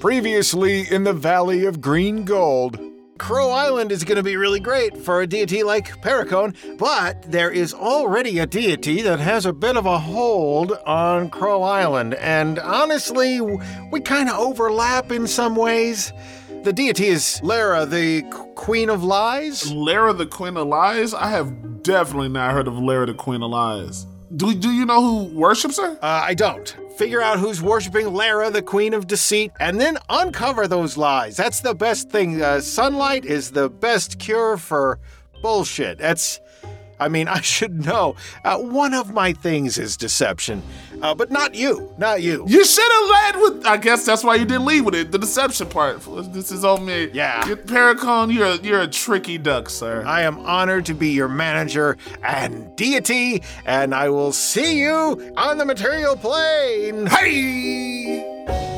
Previously in the Valley of Green Gold. Crow Island is going to be really great for a deity like Paracone, but there is already a deity that has a bit of a hold on Crow Island, and honestly, we kind of overlap in some ways. The deity is Lara, the Queen of Lies. Lara the Queen of Lies? I have definitely not heard of Lara the Queen of Lies. Do, do you know who worships her? Uh, I don't. Figure out who's worshiping Lara, the Queen of Deceit, and then uncover those lies. That's the best thing. Uh, sunlight is the best cure for bullshit. That's. I mean, I should know. Uh, one of my things is deception, uh, but not you. Not you. You should have led with. I guess that's why you didn't lead with it. The deception part. This is on me. Yeah. You're, Paracone, you're a, you're a tricky duck, sir. I am honored to be your manager and deity, and I will see you on the material plane. Hey!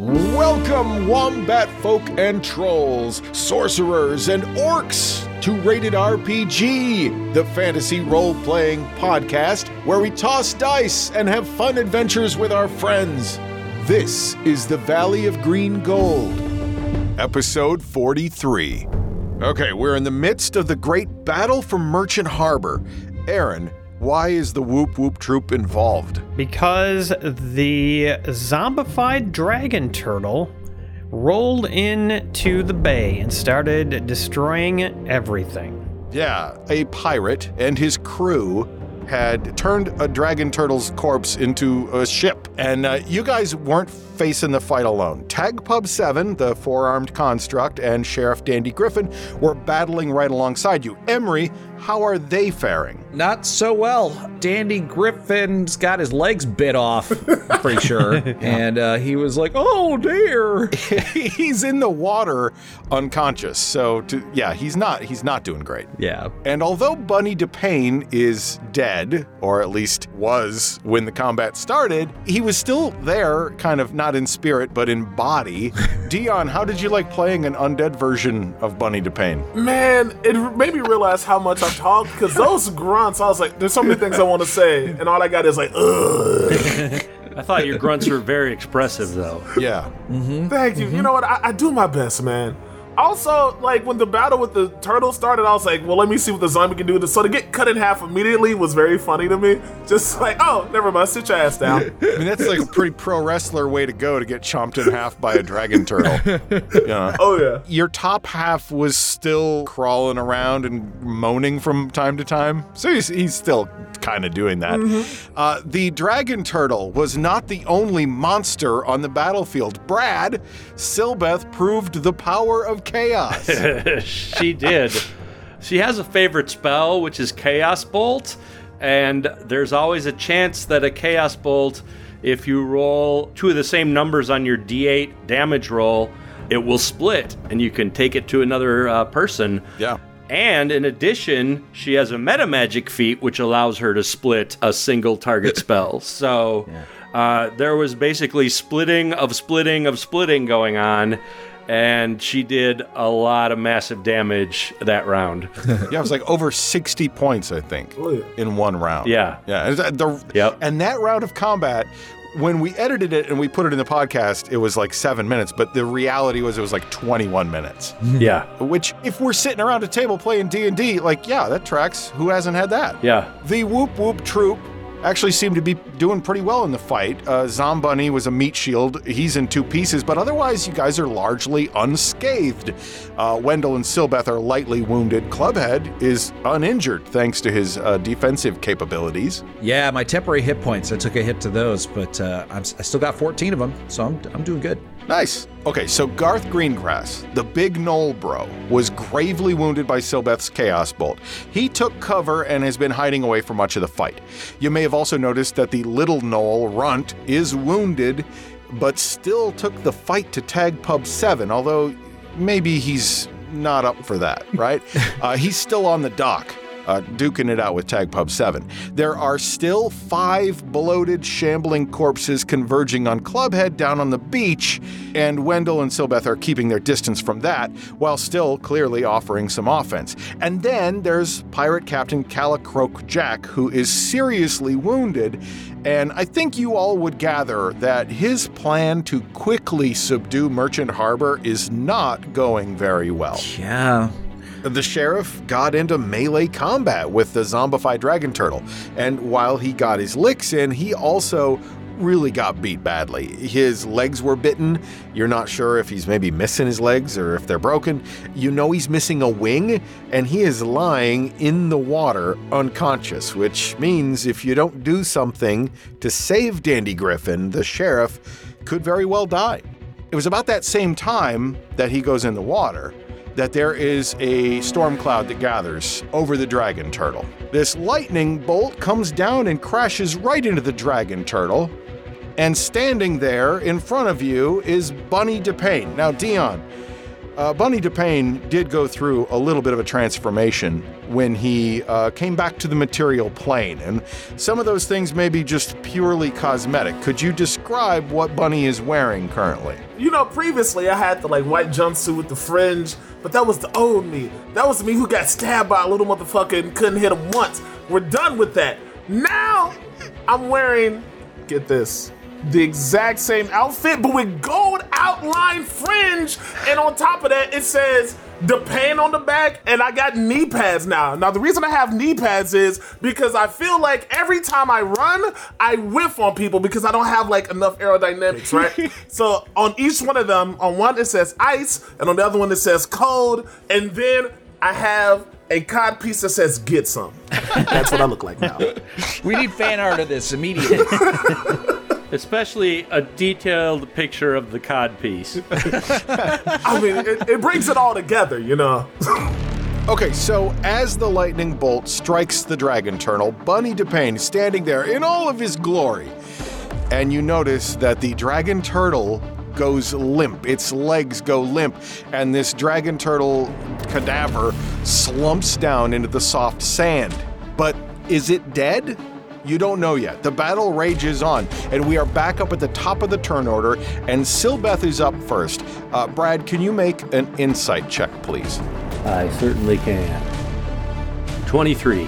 Welcome, wombat folk and trolls, sorcerers and orcs, to Rated RPG, the fantasy role playing podcast where we toss dice and have fun adventures with our friends. This is the Valley of Green Gold, episode 43. Okay, we're in the midst of the great battle for Merchant Harbor. Aaron, why is the Whoop Whoop Troop involved? Because the zombified dragon turtle rolled into the bay and started destroying everything. Yeah, a pirate and his crew had turned a dragon turtle's corpse into a ship. And uh, you guys weren't facing the fight alone. Tag Pub 7, the four armed construct, and Sheriff Dandy Griffin were battling right alongside you. Emery, how are they faring? Not so well. Dandy Griffin's got his legs bit off, I'm pretty sure. And uh, he was like, oh dear. he's in the water unconscious. So to, yeah, he's not he's not doing great. Yeah. And although Bunny DePayne is dead, or at least was when the combat started, he was still there, kind of not in spirit, but in body. Dion, how did you like playing an undead version of Bunny DePayne? Man, it made me realize how much I've because those grunts, I was like, there's so many things I want to say, and all I got is like, ugh. I thought your grunts were very expressive, though. Yeah. Thank you. You know what? I, I do my best, man. Also, like when the battle with the turtle started, I was like, well, let me see what the zombie can do. So to get cut in half immediately was very funny to me. Just like, oh, never mind, sit your ass down. I mean, that's like a pretty pro wrestler way to go to get chomped in half by a dragon turtle. Yeah. oh yeah. Your top half was still crawling around and moaning from time to time. So he's, he's still kind of doing that. Uh, the dragon turtle was not the only monster on the battlefield. Brad, Silbeth proved the power of chaos. she did. She has a favorite spell, which is Chaos Bolt, and there's always a chance that a Chaos Bolt, if you roll two of the same numbers on your D8 damage roll, it will split, and you can take it to another uh, person. yeah. And in addition, she has a meta magic feat which allows her to split a single target spell. So uh, there was basically splitting of splitting of splitting going on, and she did a lot of massive damage that round. Yeah, it was like over 60 points, I think, in one round. Yeah. Yeah. and that- the- Yep. And that round of combat, when we edited it and we put it in the podcast, it was like seven minutes, but the reality was it was like 21 minutes. yeah, Which, if we're sitting around a table playing D&D, like, yeah, that tracks. Who hasn't had that? yeah. The Whoop Whoop troop actually seemed to be doing pretty well in the fight. Uh, Zombunny was a meat shield. He's in two pieces, but otherwise, you guys are largely unscathed. Uh, Wendell and Silbeth are lightly wounded. Clubhead is uninjured thanks to his uh, defensive capabilities. Yeah, my temporary hit points, I took a hit to those, but uh, I'm, I still got 14 of them, so I'm, I'm doing good. Nice. Okay, so Garth Greengrass, the big gnoll bro, was gravely wounded by Silbeth's Chaos Bolt. He took cover and has been hiding away for much of the fight. You may have also noticed that the little gnoll runt is wounded, but still took the fight to Tag Pub 7, although maybe he's not up for that, right? uh, he's still on the dock. Uh, duking it out with Tagpub 7. There are still five bloated, shambling corpses converging on Clubhead down on the beach, and Wendell and Silbeth are keeping their distance from that while still clearly offering some offense. And then there's Pirate Captain Calicroak Jack, who is seriously wounded. And I think you all would gather that his plan to quickly subdue Merchant Harbor is not going very well. Yeah. The sheriff got into melee combat with the zombified dragon turtle, and while he got his licks in, he also really got beat badly. His legs were bitten. You're not sure if he's maybe missing his legs or if they're broken. You know he's missing a wing, and he is lying in the water unconscious, which means if you don't do something to save Dandy Griffin, the sheriff could very well die. It was about that same time that he goes in the water that there is a storm cloud that gathers over the dragon turtle. This lightning bolt comes down and crashes right into the dragon turtle. And standing there in front of you is Bunny DePayne. Now, Dion, uh, Bunny DePayne did go through a little bit of a transformation when he uh, came back to the material plane, and some of those things may be just purely cosmetic. Could you describe what Bunny is wearing currently? You know, previously I had the like white jumpsuit with the fringe, but that was the old me. That was me who got stabbed by a little motherfucker and couldn't hit him once. We're done with that. Now I'm wearing, get this, the exact same outfit, but with gold outline fringe, and on top of that it says the pain on the back, and I got knee pads now. Now, the reason I have knee pads is because I feel like every time I run, I whiff on people because I don't have like enough aerodynamics, right? so on each one of them, on one it says ice, and on the other one it says cold, and then I have a cod piece that says get some. That's what I look like now. We need fan art of this immediately. Especially a detailed picture of the cod piece. I mean, it, it brings it all together, you know? Okay, so as the lightning bolt strikes the dragon turtle, Bunny DePayne is standing there in all of his glory. And you notice that the dragon turtle goes limp. Its legs go limp, and this dragon turtle cadaver slumps down into the soft sand. But is it dead? You don't know yet. The battle rages on, and we are back up at the top of the turn order, and Silbeth is up first. Uh, Brad, can you make an insight check, please? I certainly can. 23.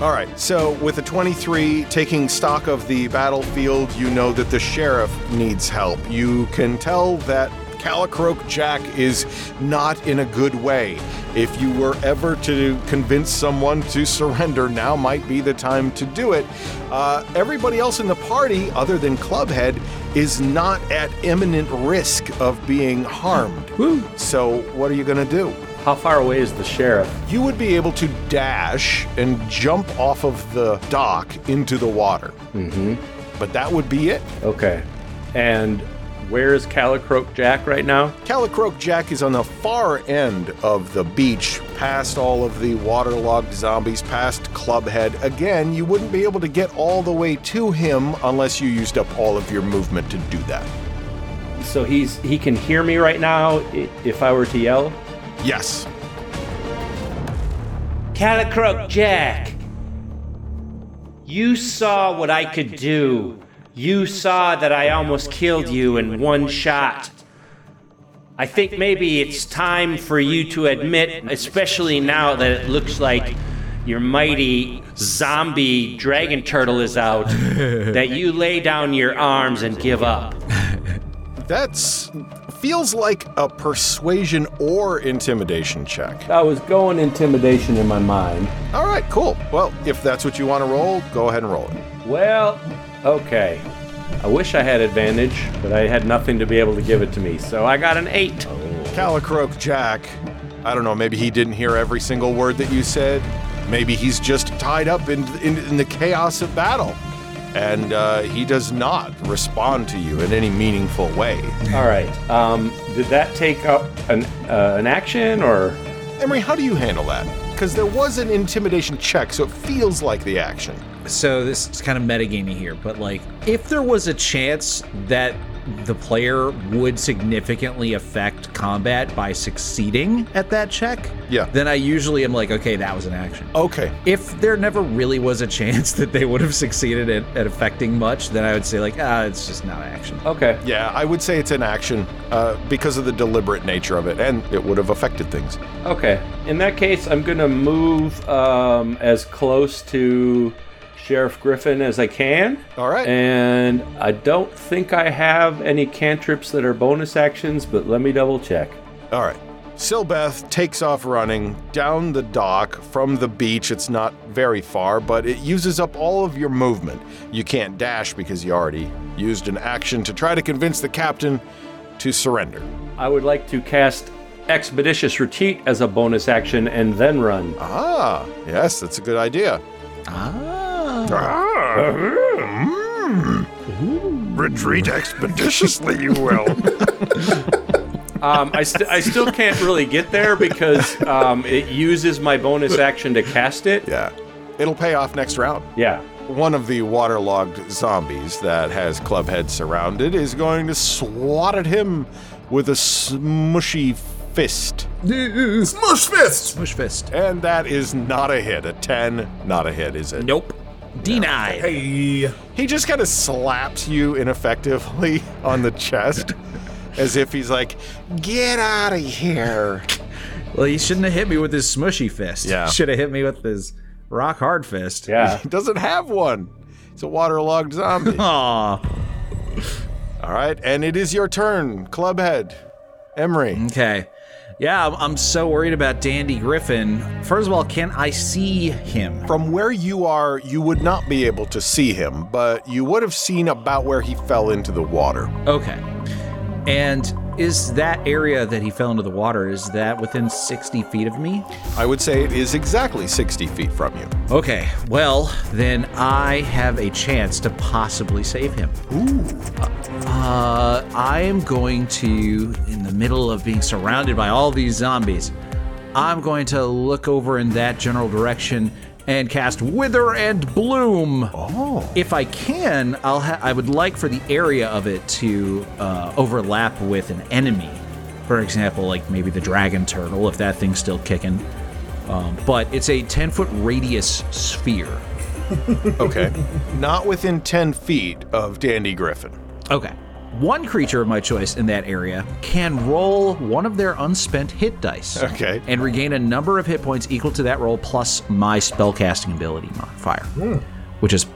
All right, so with a 23, taking stock of the battlefield, you know that the sheriff needs help. You can tell that Calicroak Jack is not in a good way. If you were ever to convince someone to surrender, now might be the time to do it. Uh, everybody else in the party, other than Clubhead, is not at imminent risk of being harmed. Woo. So, what are you going to do? How far away is the sheriff? You would be able to dash and jump off of the dock into the water. Mm-hmm. But that would be it. Okay. And where is Calicroak Jack right now? Calicroak Jack is on the far end of the beach, past all of the waterlogged zombies, past Clubhead. Again, you wouldn't be able to get all the way to him unless you used up all of your movement to do that. So he's he can hear me right now if I were to yell? Yes. Calicroak Jack, you saw what I could do. You saw that I almost killed you in one shot. I think maybe it's time for you to admit, especially now that it looks like your mighty zombie dragon turtle is out, that you lay down your arms and give up. That's feels like a persuasion or intimidation check. I was going intimidation in my mind. All right, cool. Well, if that's what you want to roll, go ahead and roll it. Well, okay. I wish I had advantage, but I had nothing to be able to give it to me. So I got an 8. Calicroak Jack, I don't know, maybe he didn't hear every single word that you said. Maybe he's just tied up in, in, in the chaos of battle. And uh, he does not respond to you in any meaningful way. All right. Um, did that take up an, uh, an action or? Emery, how do you handle that? Because there was an intimidation check, so it feels like the action. So this is kind of metagaming here, but like, if there was a chance that the player would significantly affect combat by succeeding at that check, Yeah. then I usually am like, okay, that was an action. Okay. If there never really was a chance that they would have succeeded at, at affecting much, then I would say like, ah, it's just not action. Okay. Yeah, I would say it's an action uh, because of the deliberate nature of it, and it would have affected things. Okay. In that case, I'm gonna move um, as close to Sheriff Griffin as I can. All right. And I don't think I have any cantrips that are bonus actions, but let me double check. All right. Silbeth takes off running down the dock from the beach. It's not very far, but it uses up all of your movement. You can't dash because you already used an action to try to convince the captain to surrender. I would like to cast Expeditious Retreat as a bonus action and then run. Ah, yes, that's a good idea. Ah. Mm. Retreat expeditiously, you will. Um, I, st- I still can't really get there because um, it uses my bonus action to cast it. yeah. It'll pay off next round. Yeah. One of the waterlogged zombies that has Clubhead surrounded is going to swat at him with a smushy fist. Smush fist. Push fist. And that is not a hit. A 10, not a hit, is it? Nope. Denied. Hey. He just kind of slaps you ineffectively on the chest as if he's like, get out of here. Well, he shouldn't have hit me with his smushy fist. Yeah. Should have hit me with his rock hard fist. Yeah. He doesn't have one. It's a waterlogged zombie. Aw. All right, and it is your turn, Clubhead. Emery. Okay. Yeah, I'm, so worried about Dandy Griffin. First of all, can I see him? From where you are, you would not be able to see him, but you would have seen about where he fell into the water. Okay. And is that area that he fell into the water, is that within 60 feet of me? I would say it is exactly 60 feet from you. Okay, well, then I have a chance to possibly save him. Ooh. Uh, I am going to, the middle of being surrounded by all these zombies, I'm going to look over in that general direction and cast Wither and Bloom. Oh. If I can, I'll ha- I would like for the area of it to uh, overlap with an enemy. For example, like maybe the dragon turtle, if that thing's still kicking. Um, but it's a 10 foot radius sphere. Okay. not within 10 feet of Dandy Griffin. Okay. One creature of my choice in that area can roll one of their unspent hit dice. Okay. And regain a number of hit points equal to that roll plus my spellcasting ability modifier, hmm. which is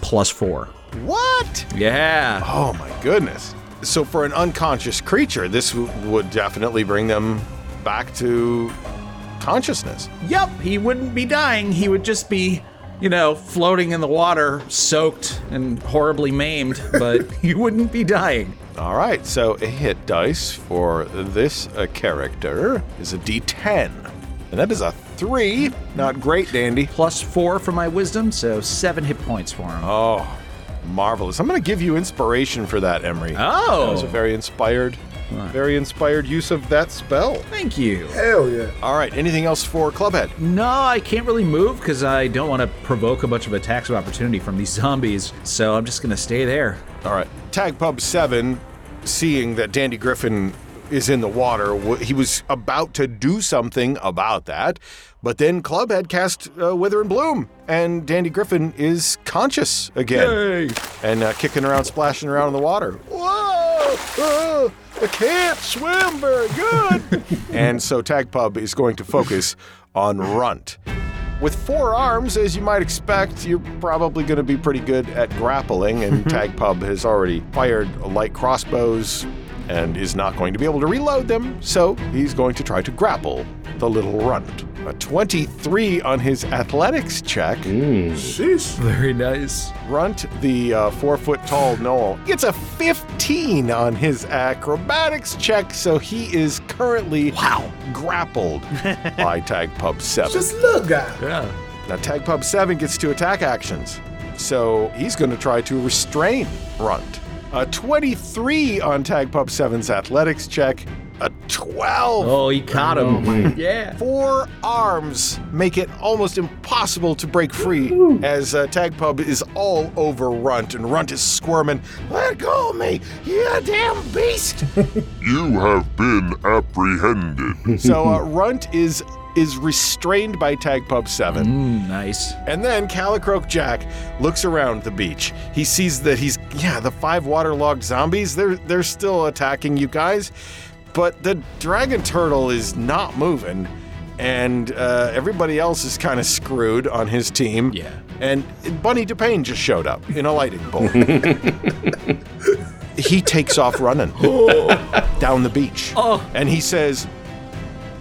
plus four. What? Yeah. Oh my goodness. So, for an unconscious creature, this w- would definitely bring them back to consciousness. Yep, he wouldn't be dying. He would just be, you know, floating in the water, soaked and horribly maimed, but you wouldn't be dying. All right, so a hit dice for this uh, character is a d10. And that is a three. Not great, Dandy. Plus four for my wisdom, so seven hit points for him. Oh, marvelous. I'm going to give you inspiration for that, Emery. Oh. That was a very inspired, very inspired use of that spell. Thank you. Hell yeah. All right, anything else for Clubhead? No, I can't really move because I don't want to provoke a bunch of attacks of opportunity from these zombies, so I'm just gonna stay there. All right. Tag Pub 7, seeing that Dandy Griffin is in the water, he was about to do something about that, but then Clubhead cast uh, Wither and Bloom, and Dandy Griffin is conscious again. And uh, kicking around, splashing around in the water. Whoa! Oh, I can't swim very good. and so Tag Pub is going to focus on Runt. With four arms, as you might expect, you're probably going to be pretty good at grappling, and Tag Pub has already fired light crossbows and is not going to be able to reload them, so he's going to try to grapple the little runt. A 23 on his athletics check. Sheesh. Very nice. Runt, the uh, four foot tall gnoll, gets a 15 on his acrobatics check, so he is currently wow grappled by Tag Pub 7. Just look, guy. Yeah. Now, Tag Pub 7 gets two attack actions. So he's going to try to restrain Runt. A 23 on Tag Pub 7's athletics check A 12. Oh, he caught him. yeah. Four arms make it almost impossible to break free as uh, Tagpub is all over Runt, and Runt is squirming. Let go of me, you damn beast! You have been apprehended. so uh, Runt is is restrained by Tagpub 7. Mm, nice. And then Calicroak Jack looks around the beach. He sees that he's yeah, the five waterlogged zombies, they're they're still attacking you guys. But the dragon turtle is not moving. And uh, everybody else is kind of screwed on his team. Yeah. And Bunny DePayne just showed up in a lighting bolt. he takes off running down the beach. Oh. And he says,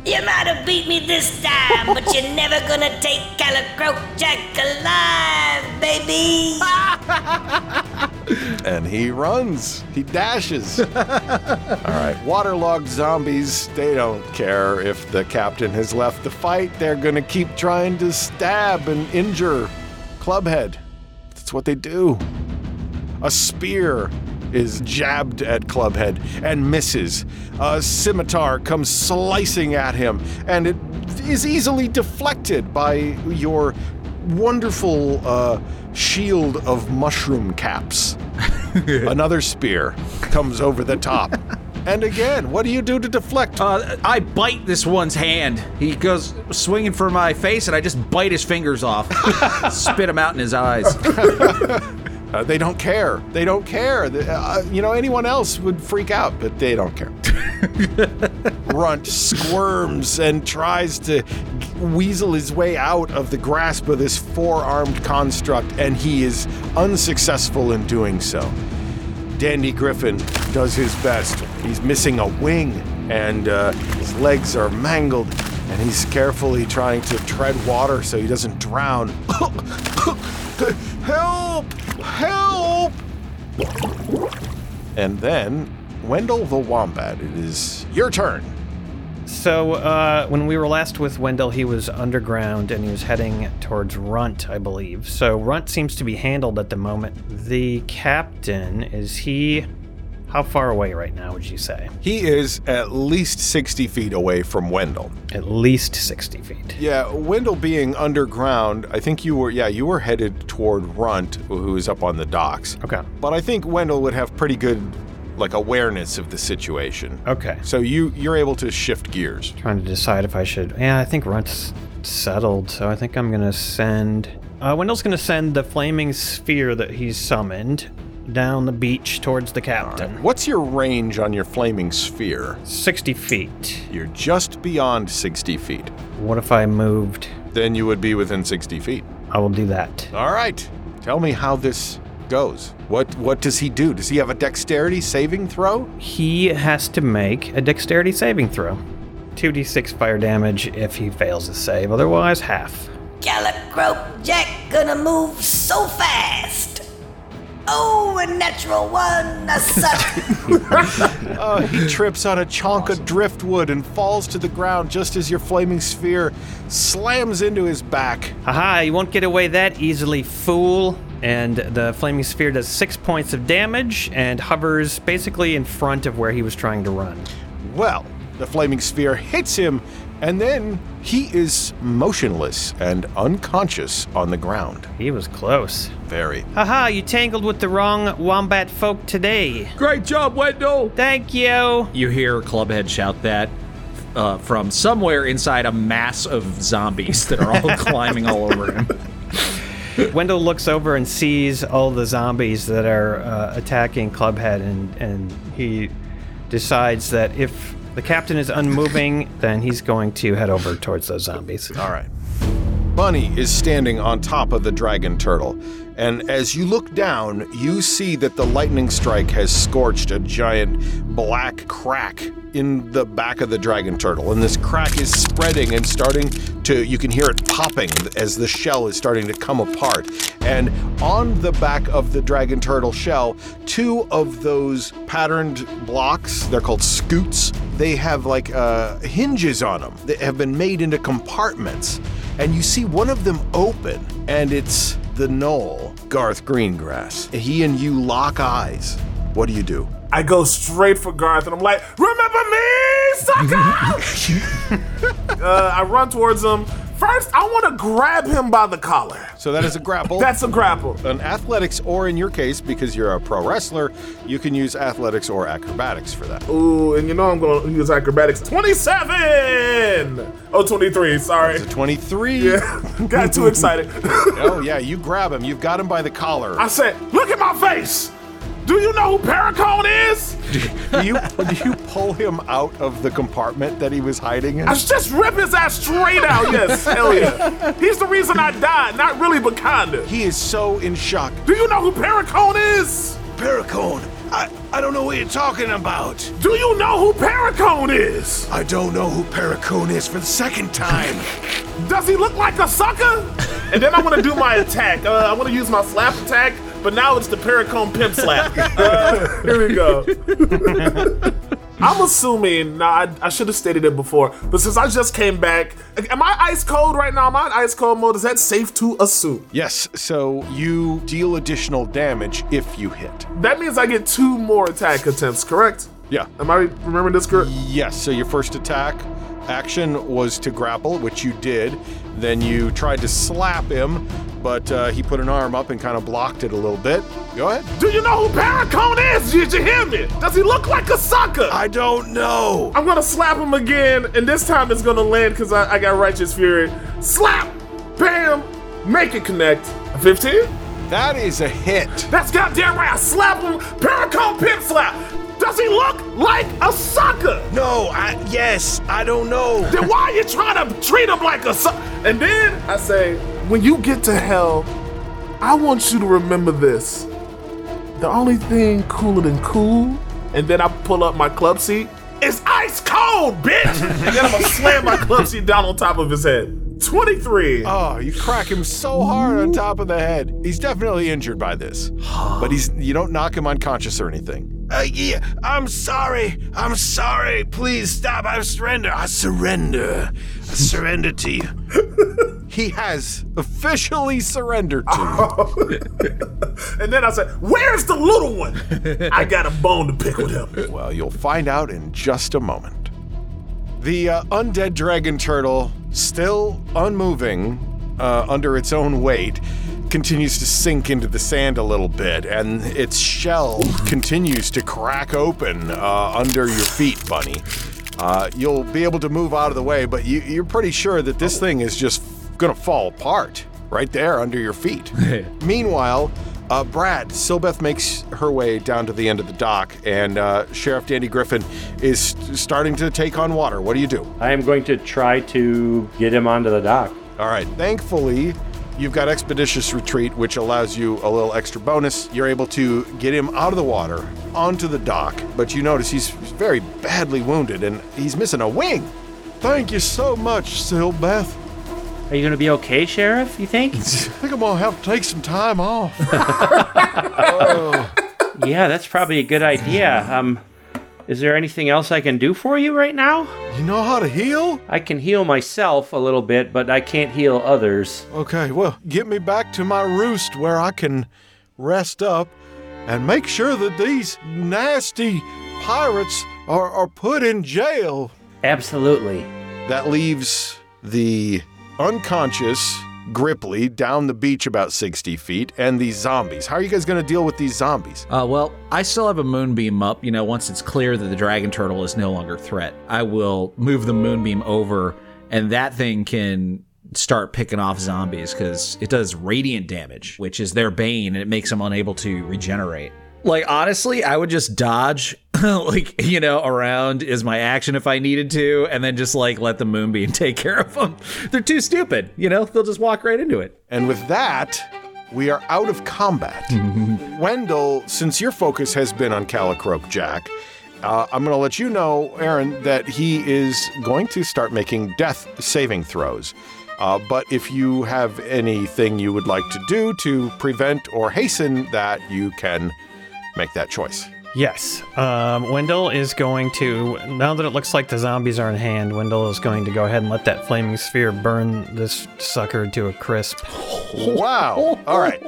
You might have beat me this time, but you're never gonna take Calicroak Jack alive, baby! and he runs. He dashes. All right. Waterlogged zombies, they don't care if the captain has left the fight. They're going to keep trying to stab and injure Clubhead. That's what they do. A spear is jabbed at Clubhead and misses. A scimitar comes slicing at him, and it is easily deflected by your wonderful uh, shield of mushroom caps. Another spear comes over the top. And again, what do you do to deflect? Uh, I bite this one's hand. He goes swinging for my face, and I just bite his fingers off, spit him out in his eyes. Uh, they don't care. They don't care. The- uh, you know, anyone else would freak out, but they don't care. Runt squirms and tries to weasel his way out of the grasp of this four armed construct, and he is unsuccessful in doing so. Dandy Griffin does his best. He's missing a wing, and uh, his legs are mangled, and he's carefully trying to tread water so he doesn't drown. Help! Help! And then, Wendell the Wombat, it is your turn. So, uh, when we were last with Wendell, he was underground and he was heading towards Runt, I believe. So, Runt seems to be handled at the moment. The captain, is he. How far away right now, would you say? He is at least 60 feet away from Wendell. At least 60 feet. Yeah, Wendell being underground, I think you were, yeah, you were headed toward Runt, who is up on the docks. Okay. But I think Wendell would have pretty good, like, awareness of the situation. Okay. So you, you're able to shift gears. Trying to decide if I should. Yeah, I think Runt's settled, so I think I'm gonna send. Uh, Wendell's gonna send the flaming sphere that he's summoned down the beach towards the captain. What's your range on your flaming sphere? 60 feet. You're just beyond 60 feet. What if I moved? Then you would be within 60 feet. I will do that. All right. Tell me how this goes. What what does he do? Does he have a dexterity saving throw? He has to make a dexterity saving throw. 2d6 fire damage if he fails his save, otherwise, half. Calicroak Jack gonna move so fast! Oh, a natural one, a suck! Uh, he trips on a chunk of driftwood and falls to the ground just as your flaming sphere slams into his back. Haha, you won't get away that easily, fool. And the flaming sphere does six points of damage and hovers basically in front of where he was trying to run. Well, the flaming sphere hits him, and then he is motionless and unconscious on the ground. He was close. Very. Haha, you tangled with the wrong wombat folk today. Great job, Wendell! Thank you. You hear Clubhead shout that uh, from somewhere inside a mass of zombies that are all climbing all over him. Wendell looks over and sees all the zombies that are uh, attacking Clubhead, and, and he decides that if the captain is unmoving, then he's going to head over towards those zombies. All right. Bunny is standing on top of the dragon turtle, and as you look down, you see that the lightning strike has scorched a giant black crack in the back of the dragon turtle, and this crack is spreading and starting to, you can hear it popping as the shell is starting to come apart. And on the back of the dragon turtle shell, two of those patterned blocks, they're called scutes, they have like uh, hinges on them that have been made into compartments and you see one of them open, and it's the gnoll, Garth Greengrass. He and you lock eyes. What do you do? I go straight for Garth and I'm like, remember me, sucker? uh, I run towards him. First, I want to grab him by the collar. So that is a grapple. That's a grapple. an athletics, or in your case, because you're a pro wrestler, you can use athletics or acrobatics for that. Ooh, and you know I'm going to use acrobatics. 27! Oh, 23, sorry. It's a 23. Yeah, got too excited. Oh, yeah, you grab him. You've got him by the collar. I said, look at my face! Do you know who Paracone is? Do you, do you pull him out of the compartment that he was hiding in? I just rip his ass straight out, yes, hell yeah. He's the reason I died, not really, but kinda. He is so in shock. Do you know who Paracone is? Paracone, I, I don't know what you're talking about. Do you know who Paracone is? I don't know who Paracone is for the second time. Does he look like a sucker? And then I want to do my attack. Uh, I want to use my slap attack, but now it's the Paracone pimp slap. Uh, here we go. I'm assuming, now I, I should have stated it before, but since I just came back, am I ice cold right now? Am I in ice cold mode? Is that safe to assume? Yes, so you deal additional damage if you hit. That means I get two more attack attempts, correct? Yeah. Am I remembering this correct? Yes, so your first attack action was to grapple, which you did. Then you tried to slap him, but uh, he put an arm up and kind of blocked it a little bit. Go ahead. Do you know who Paracone is? Did you hear me? Does he look like a sucker? I don't know. I'm gonna slap him again, and this time it's gonna land because I, I got Righteous Fury. Slap! Bam! Make it connect. 15? That is a hit. That's goddamn right. I slap him. Paracone pimp slap. Does he look like a sucker? No, I yes, I don't know. Then why are you trying to treat him like a sucker? And then I say, when you get to hell, I want you to remember this. The only thing cooler than cool, and then I pull up my club seat, is ice cold, bitch! and then I'm gonna slam my club seat down on top of his head. 23. Oh, you crack him so hard on top of the head. He's definitely injured by this. but he's you don't knock him unconscious or anything. Uh, yeah, I'm sorry. I'm sorry. Please stop. I surrender. I surrender. I surrender to you. he has officially surrendered to you. and then I said, Where's the little one? I got a bone to pick with him. Well, you'll find out in just a moment. The uh, undead dragon turtle, still unmoving uh, under its own weight, continues to sink into the sand a little bit, and its shell continues to crack open uh, under your feet, Bunny. Uh, you'll be able to move out of the way, but you, you're pretty sure that this thing is just gonna fall apart right there under your feet. Meanwhile, uh, Brad, Silbeth makes her way down to the end of the dock, and uh, Sheriff Dandy Griffin is st- starting to take on water. What do you do? I am going to try to get him onto the dock. All right. Thankfully, you've got Expeditious Retreat, which allows you a little extra bonus. You're able to get him out of the water onto the dock, but you notice he's very badly wounded and he's missing a wing. Thank you so much, Silbeth. Are you gonna be okay, Sheriff? You think? I think I'm gonna have to take some time off. yeah, that's probably a good idea. Um, is there anything else I can do for you right now? You know how to heal? I can heal myself a little bit, but I can't heal others. Okay, well, get me back to my roost where I can rest up and make sure that these nasty pirates are, are put in jail. Absolutely. That leaves the unconscious Grippli down the beach about 60 feet and these zombies. How are you guys going to deal with these zombies? Uh, well, I still have a moonbeam up. You know, once it's clear that the dragon turtle is no longer a threat, I will move the moonbeam over, and that thing can start picking off zombies because it does radiant damage, which is their bane, and it makes them unable to regenerate. Like honestly, I would just dodge, like you know, around is my action if I needed to, and then just like let the moonbeam take care of them. They're too stupid, you know. They'll just walk right into it. And with that, we are out of combat. Wendell, since your focus has been on Calicroak Jack, uh, I'm going to let you know, Aaron, that he is going to start making death saving throws. Uh, but if you have anything you would like to do to prevent or hasten that, you can make that choice. Yes. Um, Wendell is going to, now that it looks like the zombies are in hand, Wendell is going to go ahead and let that flaming sphere burn this sucker to a crisp. Wow. All right.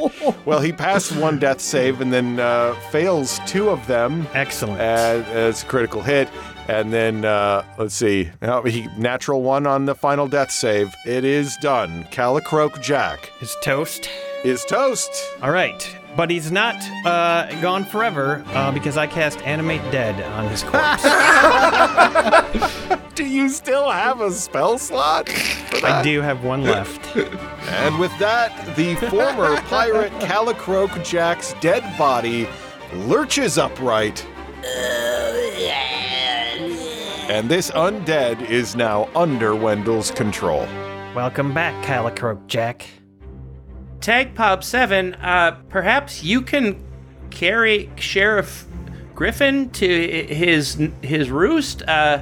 Well, he passed one death save and then uh, fails two of them Excellent. as, as a critical hit. And then, uh, let's see, now he natural one on the final death save. It is done. Calicroak Jack Is toast. is toast. All right. But he's not uh, gone forever uh, because I cast Animate Dead on his corpse. Do you still have a spell slot? I do have one left. And with that, the former pirate Calicroak Jack's dead body lurches upright. And this undead is now under Wendell's control. Welcome back, Calicroak Jack. Tagpop 7, uh, perhaps you can carry Sheriff Griffin to his his roost. Uh,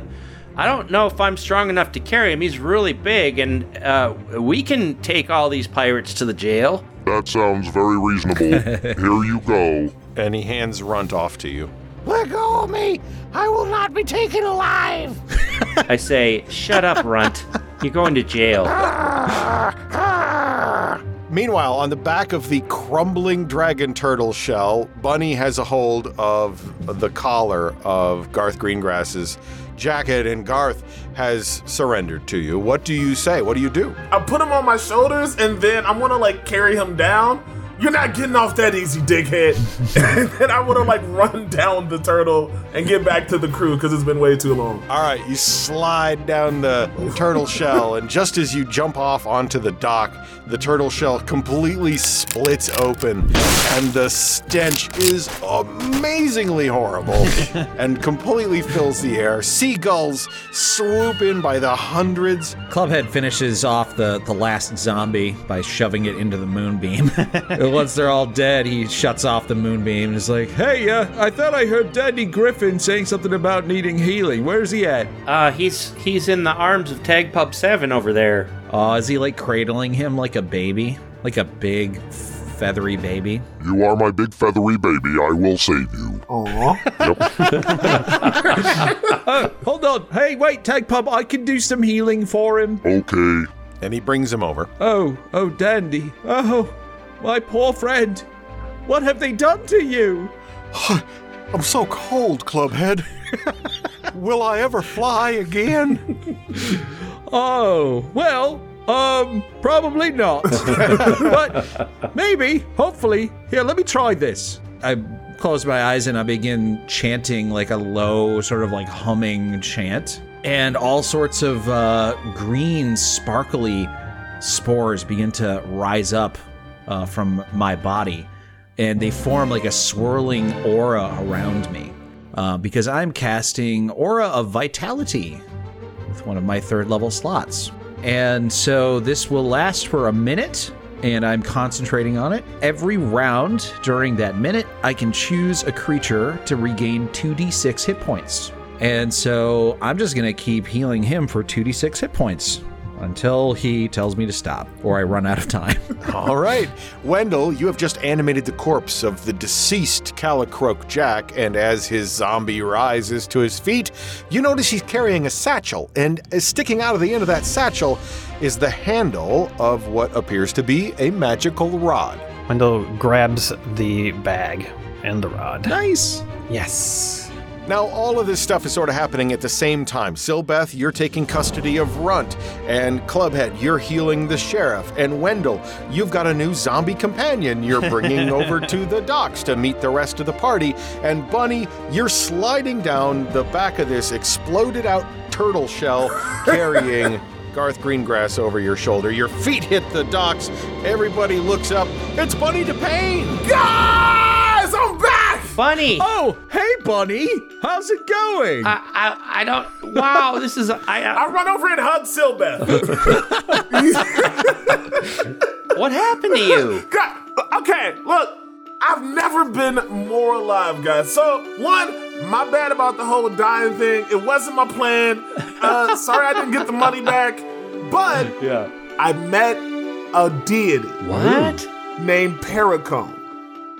I don't know if I'm strong enough to carry him. He's really big, and uh, we can take all these pirates to the jail. That sounds very reasonable. Here you go. And he hands Runt off to you. Let go of me! I will not be taken alive! I say, shut up, Runt. You're going to jail. Meanwhile, on the back of the crumbling dragon turtle shell, Bunny has a hold of the collar of Garth Greengrass's jacket, and Garth has surrendered to you. What do you say? What do you do? I put him on my shoulders and then I'm gonna like carry him down. You're not getting off that easy, dickhead. and then I want to like run down the turtle and get back to the crew because it's been way too long. All right, you slide down the turtle shell, and just as you jump off onto the dock, the turtle shell completely splits open, and the stench is amazingly horrible and completely fills the air. Seagulls swoop in by the hundreds. Clubhead finishes off the, the last zombie by shoving it into the moonbeam. Once they're all dead, he shuts off the moonbeam and is like, Hey, uh, I thought I heard Danny Griffin saying something about needing healing. Where's he at? Uh, he's he's in the arms of Tagpub 7 over there. Oh, is he like cradling him like a baby? Like a big, feathery baby? You are my big feathery baby. I will save you. Oh, hold on. Hey, wait, Tagpub, I can do some healing for him. Okay. And he brings him over. Oh, oh, Dandy. Oh, my poor friend. What have they done to you? I'm so cold, Clubhead. Will I ever fly again? Oh, well, um, probably not. but maybe, hopefully. Here, let me try this. I close my eyes and I begin chanting like a low, sort of like humming chant. And all sorts of uh, green, sparkly spores begin to rise up uh, from my body. And they form like a swirling aura around me. Uh, because I'm casting Aura of Vitality with one of my third level slots. And so this will last for a minute, and I'm concentrating on it. Every round during that minute, I can choose a creature to regain 2d6 hit points. And so I'm just going to keep healing him for 2d6 hit points until he tells me to stop or I run out of time. All right. Wendell, you have just animated the corpse of the deceased Calicroak Jack, and as his zombie rises to his feet, you notice he's carrying a satchel, and sticking out of the end of that satchel is the handle of what appears to be a magical rod. Wendell grabs the bag and the rod. nice. Yes. Now, all of this stuff is sort of happening at the same time. Silbeth, you're taking custody of Runt, and Clubhead, you're healing the sheriff, and Wendell, you've got a new zombie companion you're bringing over to the docks to meet the rest of the party, and Bunny, you're sliding down the back of this exploded out turtle shell carrying. Garth Greengrass over your shoulder. Your feet hit the docks. Everybody looks up. It's Bunny DePayne! Guys, I'm back! Bunny! Oh, hey, Bunny. How's it going? I, I, I don't. Wow, this is. I, I I, run over and hug Silbeth. what happened to you? God, okay, look, I've never been more alive, guys. So, one, my bad about the whole dying thing. It wasn't my plan. Uh, sorry I didn't get the money back. But Yeah. I met a deity What? named Paracone.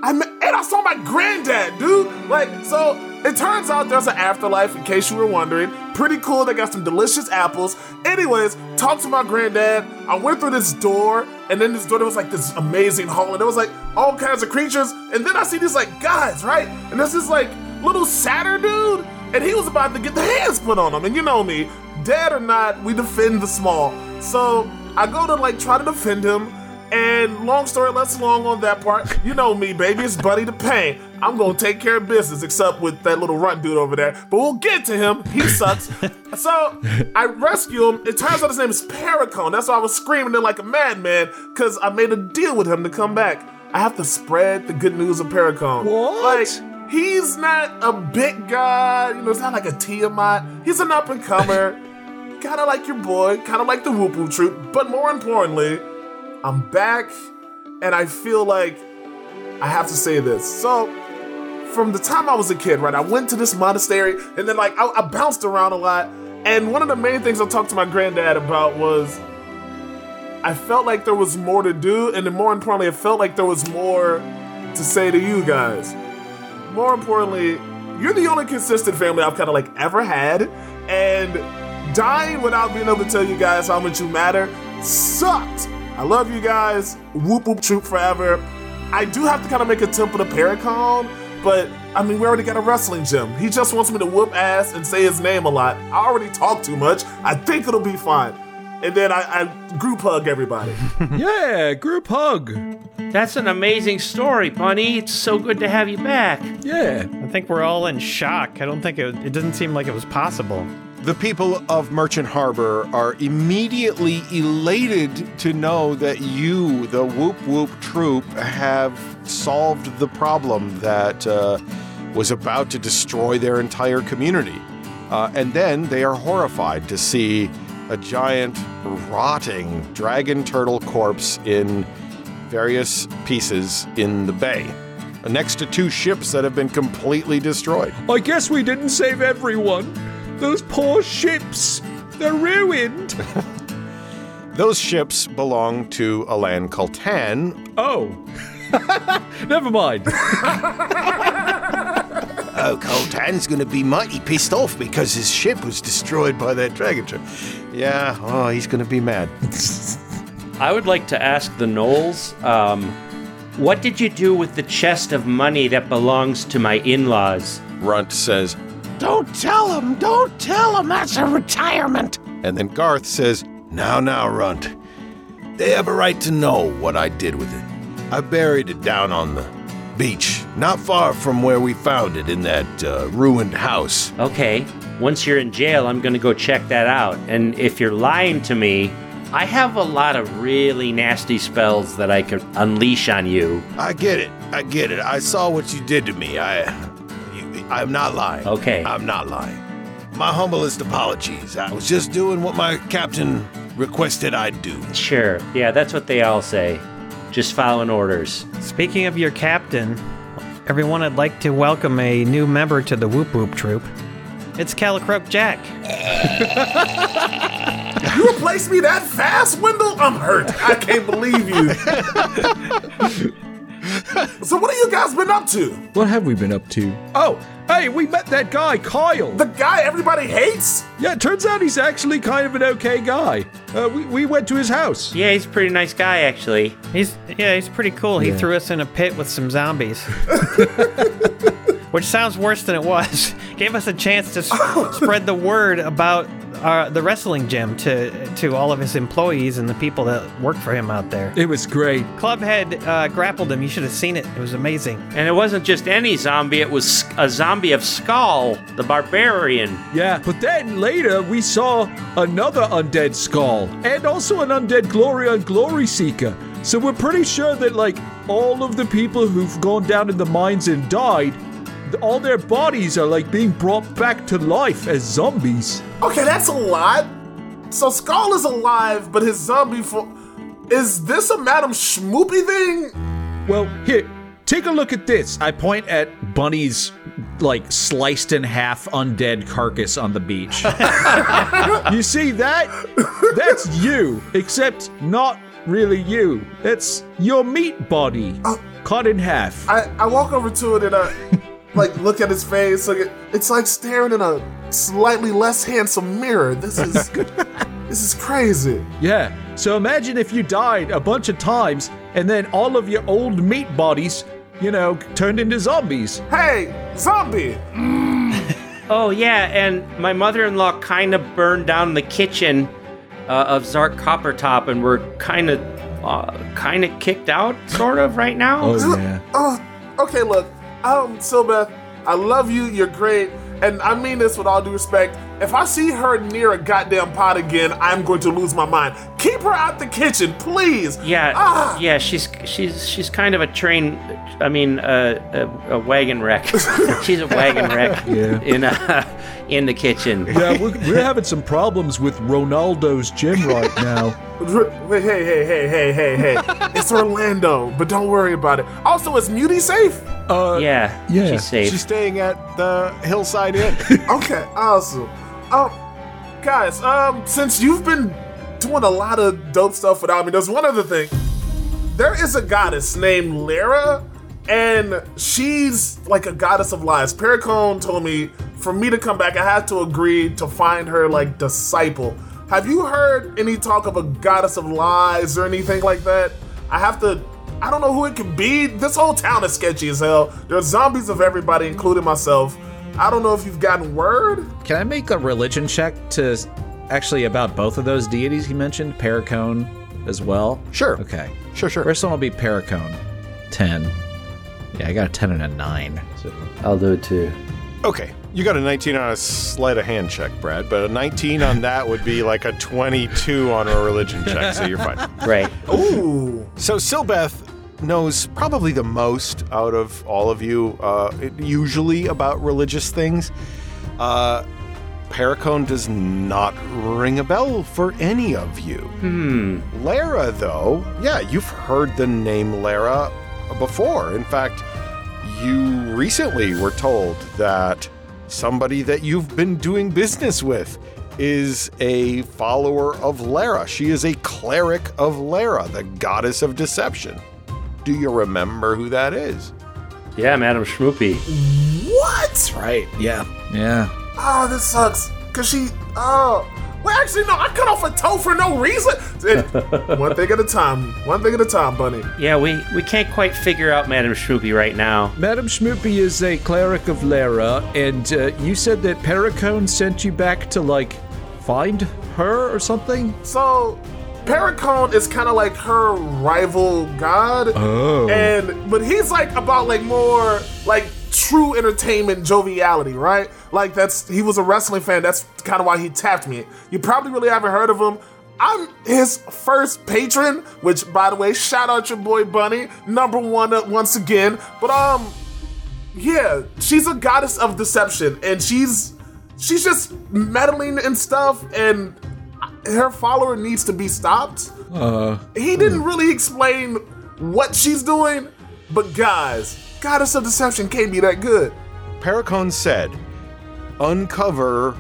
I met, and I saw my granddad, dude. Like, so it turns out there's an afterlife, in case you were wondering. Pretty cool. They got some delicious apples. Anyways, talked to my granddad. I went through this door, and then this door, there was like this amazing hall, and there was like all kinds of creatures. And then I see these like guys, right? And this like little satyr dude, and he was about to get the hands put on him. And you know me, dead or not, we defend the small. So I go to like try to defend him. And long story less long on that part. You know me, baby. It's Bunny DePayne. I'm gonna take care of business, except with that little runt dude over there. But we'll get to him. He sucks. so I rescue him. It turns out his name is Paracone. That's why I was screaming in like a madman, because I made a deal with him to come back. I have to spread the good news of Paracone. What? Like, he's not a big guy. You know, it's not like a Tiamat. He's an up and comer. kind of like your boy, kind of like the Whoop Whoop Troop. But more importantly, I'm back, and I feel like I have to say this. So, from the time I was a kid, right, I went to this monastery, and then like I, I bounced around a lot. And one of the main things I talked to my granddad about was I felt like there was more to do, and then more importantly, I felt like there was more to say to you guys. More importantly, you're the only consistent family I've kind of like ever had, and dying without being able to tell you guys how much you matter sucked. I love you guys. Whoop whoop troop forever. I do have to kind of make a temple to Paracon, but I mean, we already got a wrestling gym. He just wants me to whoop ass and say his name a lot. I already talk too much. I think it'll be fine. And then I, I group hug everybody. yeah, group hug. That's an amazing story, Bunny. It's so good to have you back. Yeah. I think we're all in shock. I don't think it, it doesn't seem like it was possible. The people of Merchant Harbor are immediately elated to know that you, the Whoop Whoop Troop, have solved the problem that uh, was about to destroy their entire community. Uh, and then they are horrified to see a giant, rotting dragon turtle corpse in various pieces in the bay, next to two ships that have been completely destroyed. I guess we didn't save everyone. Those poor ships. They're ruined. Those ships belong to a land called Tan. Oh. Never mind. Oh, Coltan's gonna be mighty pissed off because his ship was destroyed by that dragon turtle. Yeah, oh, he's gonna be mad. I would like to ask the gnolls, um, what did you do with the chest of money that belongs to my in laws? Runt says, Don't tell him, don't tell him, that's a retirement. and then Garth says, Now, now, Runt. They have a right to know what I did with it. I buried it down on the beach, not far from where we found it in that uh, ruined house. Okay, once you're in jail, I'm gonna go check that out. And if you're lying to me, I have a lot of really nasty spells that I could unleash on you. I get it. I get it. I saw what you did to me. I, you, I'm not lying. Okay. I'm not lying. My humblest apologies. I was just doing what my captain requested I do. Sure, yeah, that's what they all say. Just following orders. Speaking of your captain, everyone, I'd like to welcome a new member to the Whoop Whoop Troop. It's Calicroak Jack. you replaced me that fast, Wendell? I'm hurt. I can't believe you. so, what have you guys been up to? What have we been up to? Oh, hey, we met that guy, Kyle. The guy everybody hates? Yeah, it turns out he's actually kind of an okay guy. Uh, we, we went to his house. Yeah, he's a pretty nice guy, actually. He's yeah, he's pretty cool. He threw us in a pit with some zombies. Which sounds worse than it was. Gave us a chance to s- spread the word about uh, the wrestling gym to to all of his employees and the people that work for him out there. It was great. Clubhead uh, grappled him. You should have seen it. It was amazing. And it wasn't just any zombie, it was a zombie of Skull, the barbarian. Yeah, but then later we saw another undead skull and also an undead Glory and Glory Seeker. So we're pretty sure that, like, all of the people who've gone down in the mines and died, th- all their bodies are, like, being brought back to life as zombies. Okay, that's a lot. So, Skull is alive, but his zombie fo- Is this a Madam Schmoopy thing? Well, here, take a look at this. I point at Bunny's, like, sliced in half undead carcass on the beach. you see that? That's you, except not really you. It's your meat body uh, cut in half. I, I walk over to it and I like look at his face. Like it, it's like staring in a slightly less handsome mirror. This is this is crazy. Yeah. So imagine if you died a bunch of times and then all of your old meat bodies, you know, turned into zombies. Hey, zombie! Oh yeah, and my mother-in-law kind of burned down the kitchen uh, of Zark Coppertop, and we're kind of, uh, kind of kicked out, sort of, right now. Oh yeah. Oh, okay, look, um, Silbeth, I love you. You're great, and I mean this with all due respect. If I see her near a goddamn pot again, I'm going to lose my mind. Keep her out the kitchen, please. Yeah, Ah. yeah, she's she's she's kind of a train. I mean, uh, a, a wagon wreck. she's a wagon wreck Yeah. in uh, in the kitchen. Yeah, we're, we're having some problems with Ronaldo's gym right now. Wait, hey, hey, hey, hey, hey, hey. it's Orlando, but don't worry about it. Also, is Muty safe? Uh, Yeah, Yeah, she's safe. She's staying at the Hillside Inn. Okay, awesome. Um, guys, um, since you've been doing a lot of dope stuff without me, there's one other thing. There is a goddess named Lara, and she's like a goddess of lies. Paracone told me for me to come back, I had to agree to find her like disciple. Have you heard any talk of a goddess of lies or anything like that? I have to. I don't know who it could be. This whole town is sketchy as hell. There's zombies of everybody, including myself. I don't know if you've gotten word. Can I make a religion check to actually about both of those deities you mentioned, Paracone as well? Sure. Okay. Sure, sure. First one will be Paracone. 10. Yeah, I got a 10 and a 9. So I'll do it too. Okay, you got a 19 on a sleight of hand check, Brad, but a 19 on that would be like a 22 on a religion check, so you're fine. right. Ooh. So Silbeth knows probably the most out of all of you, uh, usually about religious things. Uh, Paracone does not ring a bell for any of you. Hmm. Lara, though, yeah, you've heard the name Lara before. In fact, you recently were told that somebody that you've been doing business with is a follower of Lara. She is a cleric of Lara, the goddess of deception. Do you remember who that is? Yeah, Madam Schmoopy. What? Right, yeah. Yeah. Oh, this sucks. Cause she. Oh. Well, actually, no. I cut off a toe for no reason. One thing at a time. One thing at a time, Bunny. Yeah, we we can't quite figure out Madame Schmoopy right now. Madame Schmoopy is a cleric of Lara, and uh, you said that Paracone sent you back to, like, find her or something? So, Paracone is kind of like her rival god. Oh. And but he's like about like more like true entertainment joviality, right? Like that's he was a wrestling fan. That's kind of why he tapped me. You probably really haven't heard of him. I'm his first patron, which by the way, shout out your boy Bunny, number one uh, once again. But um, yeah, she's a goddess of deception, and she's she's just meddling and stuff, and her follower needs to be stopped. Uh, He didn't really explain what she's doing, but guys, goddess of deception can't be that good. Paracone said, uncover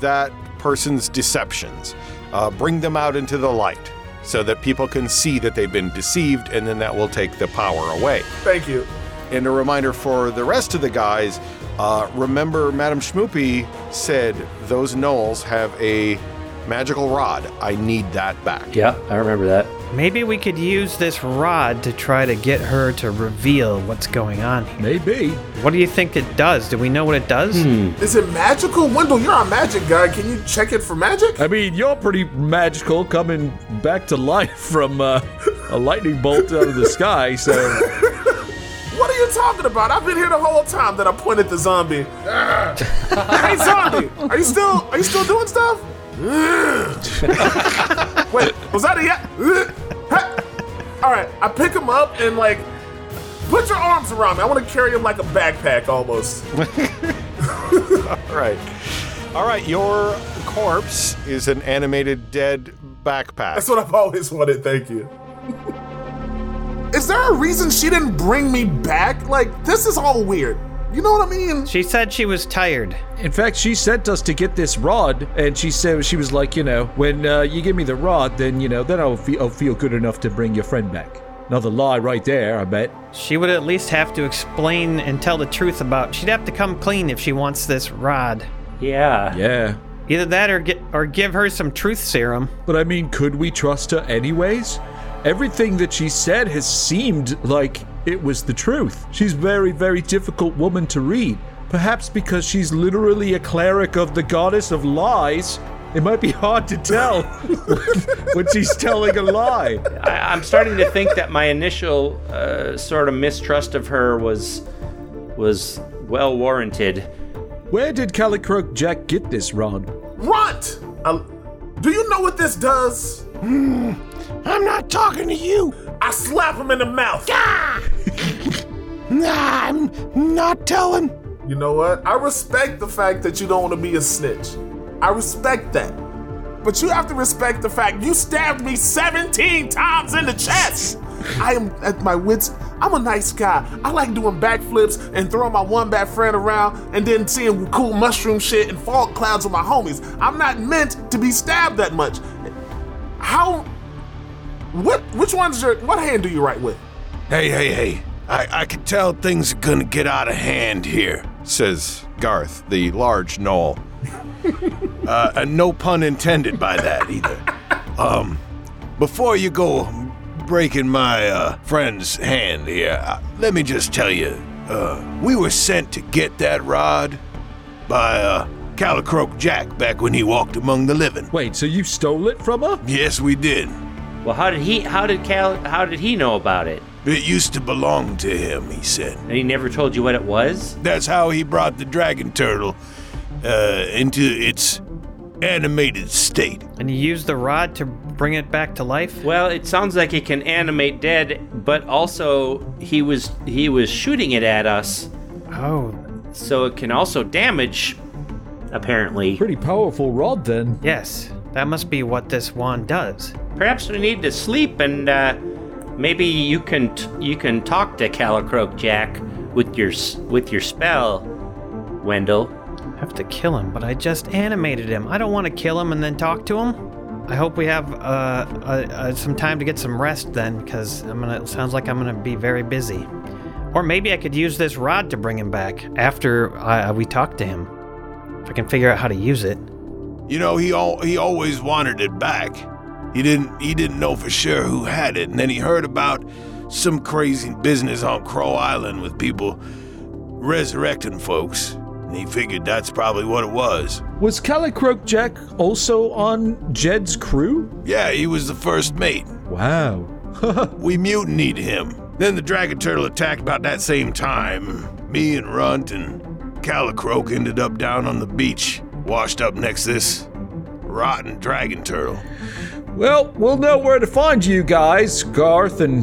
that person's deceptions, uh, bring them out into the light so that people can see that they've been deceived, and then that will take the power away. Thank you. And a reminder for the rest of the guys uh, remember, Madam Schmoopy said those gnolls have a magical rod. I need that back. Yeah, I remember that. Maybe we could use this rod to try to get her to reveal what's going on here. maybe. What do you think it does? Do we know what it does? Is it magical? Wendell, you're a magic guy. Can you check it for magic? I mean, you're pretty magical coming back to life from uh, a lightning bolt out of the sky, so. What are you talking about? I've been here the whole time that I pointed the zombie. hey zombie, are you still are you still doing stuff? Wait, was that a yeah? All right, I pick him up and like put your arms around me. I want to carry him like a backpack almost. All right. All right, your corpse is an animated dead backpack. That's what I've always wanted. Thank you. Is there a reason she didn't bring me back? Like, this is all weird. You know what I mean? She said she was tired. In fact, she sent us to get this rod, and she said she was like, you know, when uh, you give me the rod, then you know, then I'll feel, I'll feel good enough to bring your friend back. Another lie right there, I bet. She would at least have to explain and tell the truth about. She'd have to come clean if she wants this rod. Yeah. Yeah. Either that or get or give her some truth serum. But I mean, could we trust her anyways? Everything that she said has seemed like it was the truth. She's very, very difficult woman to read. Perhaps because she's literally a cleric of the goddess of lies. It might be hard to tell when she's telling a lie. I, I'm starting to think that my initial uh, sort of mistrust of her was was well warranted. Where did Calicroak Jack get this rod? Runt! Uh, do you know what this does? I'm not talking to you. I slap him in the mouth. Nah, I'm not telling. You know what? I respect the fact that you don't want to be a snitch. I respect that. But you have to respect the fact you stabbed me 17 times in the chest. I am at my wits. I'm a nice guy. I like doing backflips and throwing my one bad friend around and then seeing cool mushroom shit and fog clouds with my homies. I'm not meant to be stabbed that much. How? What? Which one's your? What hand do you write with? Hey, hey, hey. I, I can tell things are gonna get out of hand here. Says Garth, the large gnoll. Uh, and no pun intended by that either. Um, before you go breaking my uh, friend's hand here, uh, let me just tell you, uh, we were sent to get that rod by uh, Calicroak Jack back when he walked among the living. Wait, so you stole it from her? Yes, we did. Well, how did he? How did Cal? How did he know about it? It used to belong to him, he said. And he never told you what it was. That's how he brought the dragon turtle uh, into its animated state. And you used the rod to bring it back to life? Well, it sounds like it can animate dead, but also he was he was shooting it at us, Oh, so it can also damage. Apparently, Pretty powerful rod then. yes. That must be what this wand does. perhaps we need to sleep and uh, maybe you can t- you can talk to Calicroak Jack with your s- with your spell, Wendell. I have to kill him, but I just animated him. I don't want to kill him and then talk to him. I hope we have uh, uh, uh, some time to get some rest then, because I'm gonna. It sounds like I'm gonna be very busy. Or maybe I could use this rod to bring him back after uh, we talk to him. If I can figure out how to use it. You know, he al- he always wanted it back. He didn't he didn't know for sure who had it, and then he heard about some crazy business on Crow Island with people resurrecting folks. And he figured that's probably what it was. Was Calicroak Jack also on Jed's crew? Yeah, he was the first mate. Wow. We mutinied him. Then the dragon turtle attacked about that same time. Me and Runt and Calicroak ended up down on the beach, washed up next to this rotten dragon turtle. Well, we'll know where to find you guys, Garth and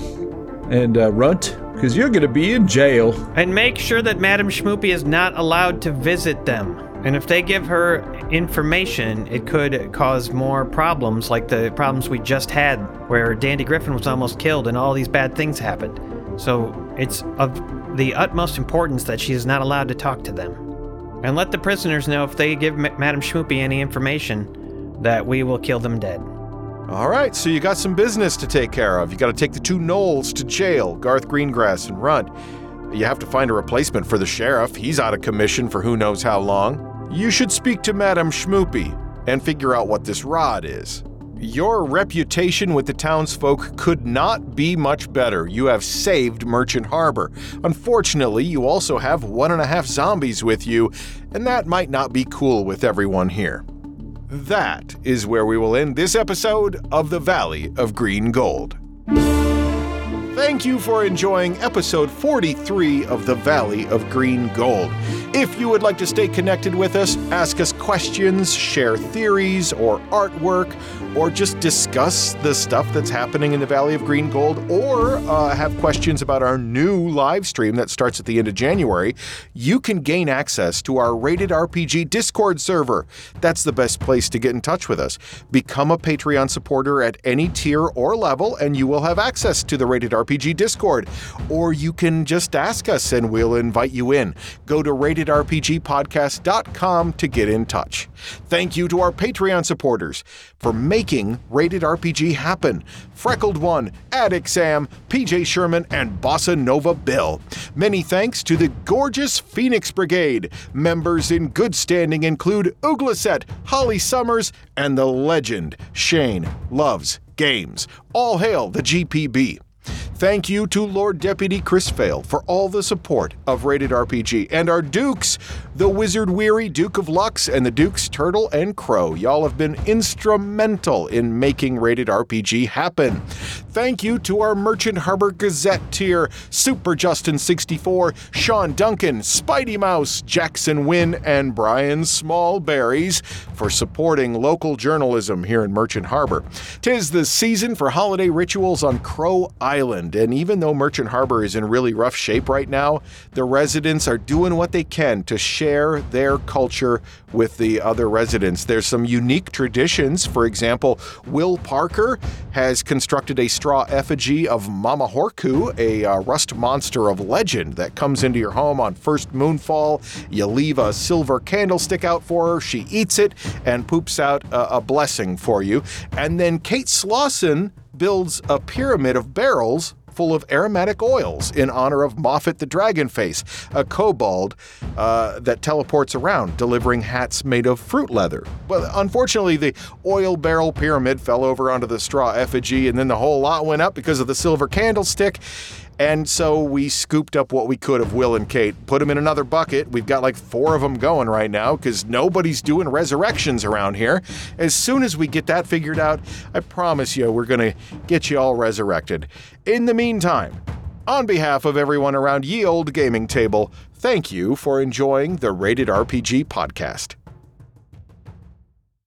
and uh, Runt, because you're gonna be in jail. And make sure that Madame Schmoopy is not allowed to visit them. And if they give her information, it could cause more problems, like the problems we just had, where Dandy Griffin was almost killed and all these bad things happened. So it's of the utmost importance that she is not allowed to talk to them. And let the prisoners know if they give Ma- Madame Schmoopy any information that we will kill them dead. All right, so you got some business to take care of. You got to take the two gnolls to jail, Garth Greengrass and Runt. You have to find a replacement for the sheriff. He's out of commission for who knows how long. You should speak to Madame Schmoopy and figure out what this rod is. Your reputation with the townsfolk could not be much better. You have saved Merchant Harbor. Unfortunately, you also have one and a half zombies with you, and that might not be cool with everyone here. That is where we will end this episode of The Valley of Green Gold. Thank you for enjoying episode 43 of The Valley of Green Gold. If you would like to stay connected with us, ask us questions, share theories or artwork, or just discuss the stuff that's happening in the Valley of Green Gold, or uh, have questions about our new live stream that starts at the end of January, you can gain access to our Rated RPG Discord server. That's the best place to get in touch with us. Become a Patreon supporter at any tier or level, and you will have access to the Rated RPG Discord. Or you can just ask us and we'll invite you in. Go to ratedrpgpodcast.com to get in touch. Thank you to our Patreon supporters for making Rated RPG happen. Freckled One, Attic Sam, PJ Sherman, and Bossa Nova Bill. Many thanks to the gorgeous Phoenix Brigade. Members in good standing include Uglaset, Holly Summers, and the legend Shane Loves Games. All hail the GPB. Thank you to Lord Deputy Chris Vale for all the support of Rated RPG and our Dukes, the Wizard Weary, Duke of Lux, and the Dukes Turtle and Crow. Y'all have been instrumental in making Rated RPG happen. Thank you to our Merchant Harbor Gazette tier, Super Justin 64, Sean Duncan, Spidey Mouse, Jackson Wynn, and Brian Smallberries for supporting local journalism here in Merchant Harbor. Tis the season for holiday rituals on Crow Island, and even though Merchant Harbor is in really rough shape right now, the residents are doing what they can to share their culture with the other residents. There's some unique traditions. For example, Will Parker has constructed a straw effigy of Mama Horku, a uh, rust monster of legend that comes into your home on first moonfall. You leave a silver candlestick out for her, she eats it and poops out a, a blessing for you. And then Kate Slauson builds a pyramid of barrels full of aromatic oils in honor of Moffat the Dragonface, a kobold uh, that teleports around, delivering hats made of fruit leather. But unfortunately, the oil barrel pyramid fell over onto the straw effigy, and then the whole lot went up because of the silver candlestick. And so we scooped up what we could of Will and Kate, put them in another bucket. We've got like four of them going right now because nobody's doing resurrections around here. As soon as we get that figured out, I promise you we're going to get you all resurrected. In the meantime, on behalf of everyone around Ye Old Gaming Table, thank you for enjoying the Rated RPG podcast.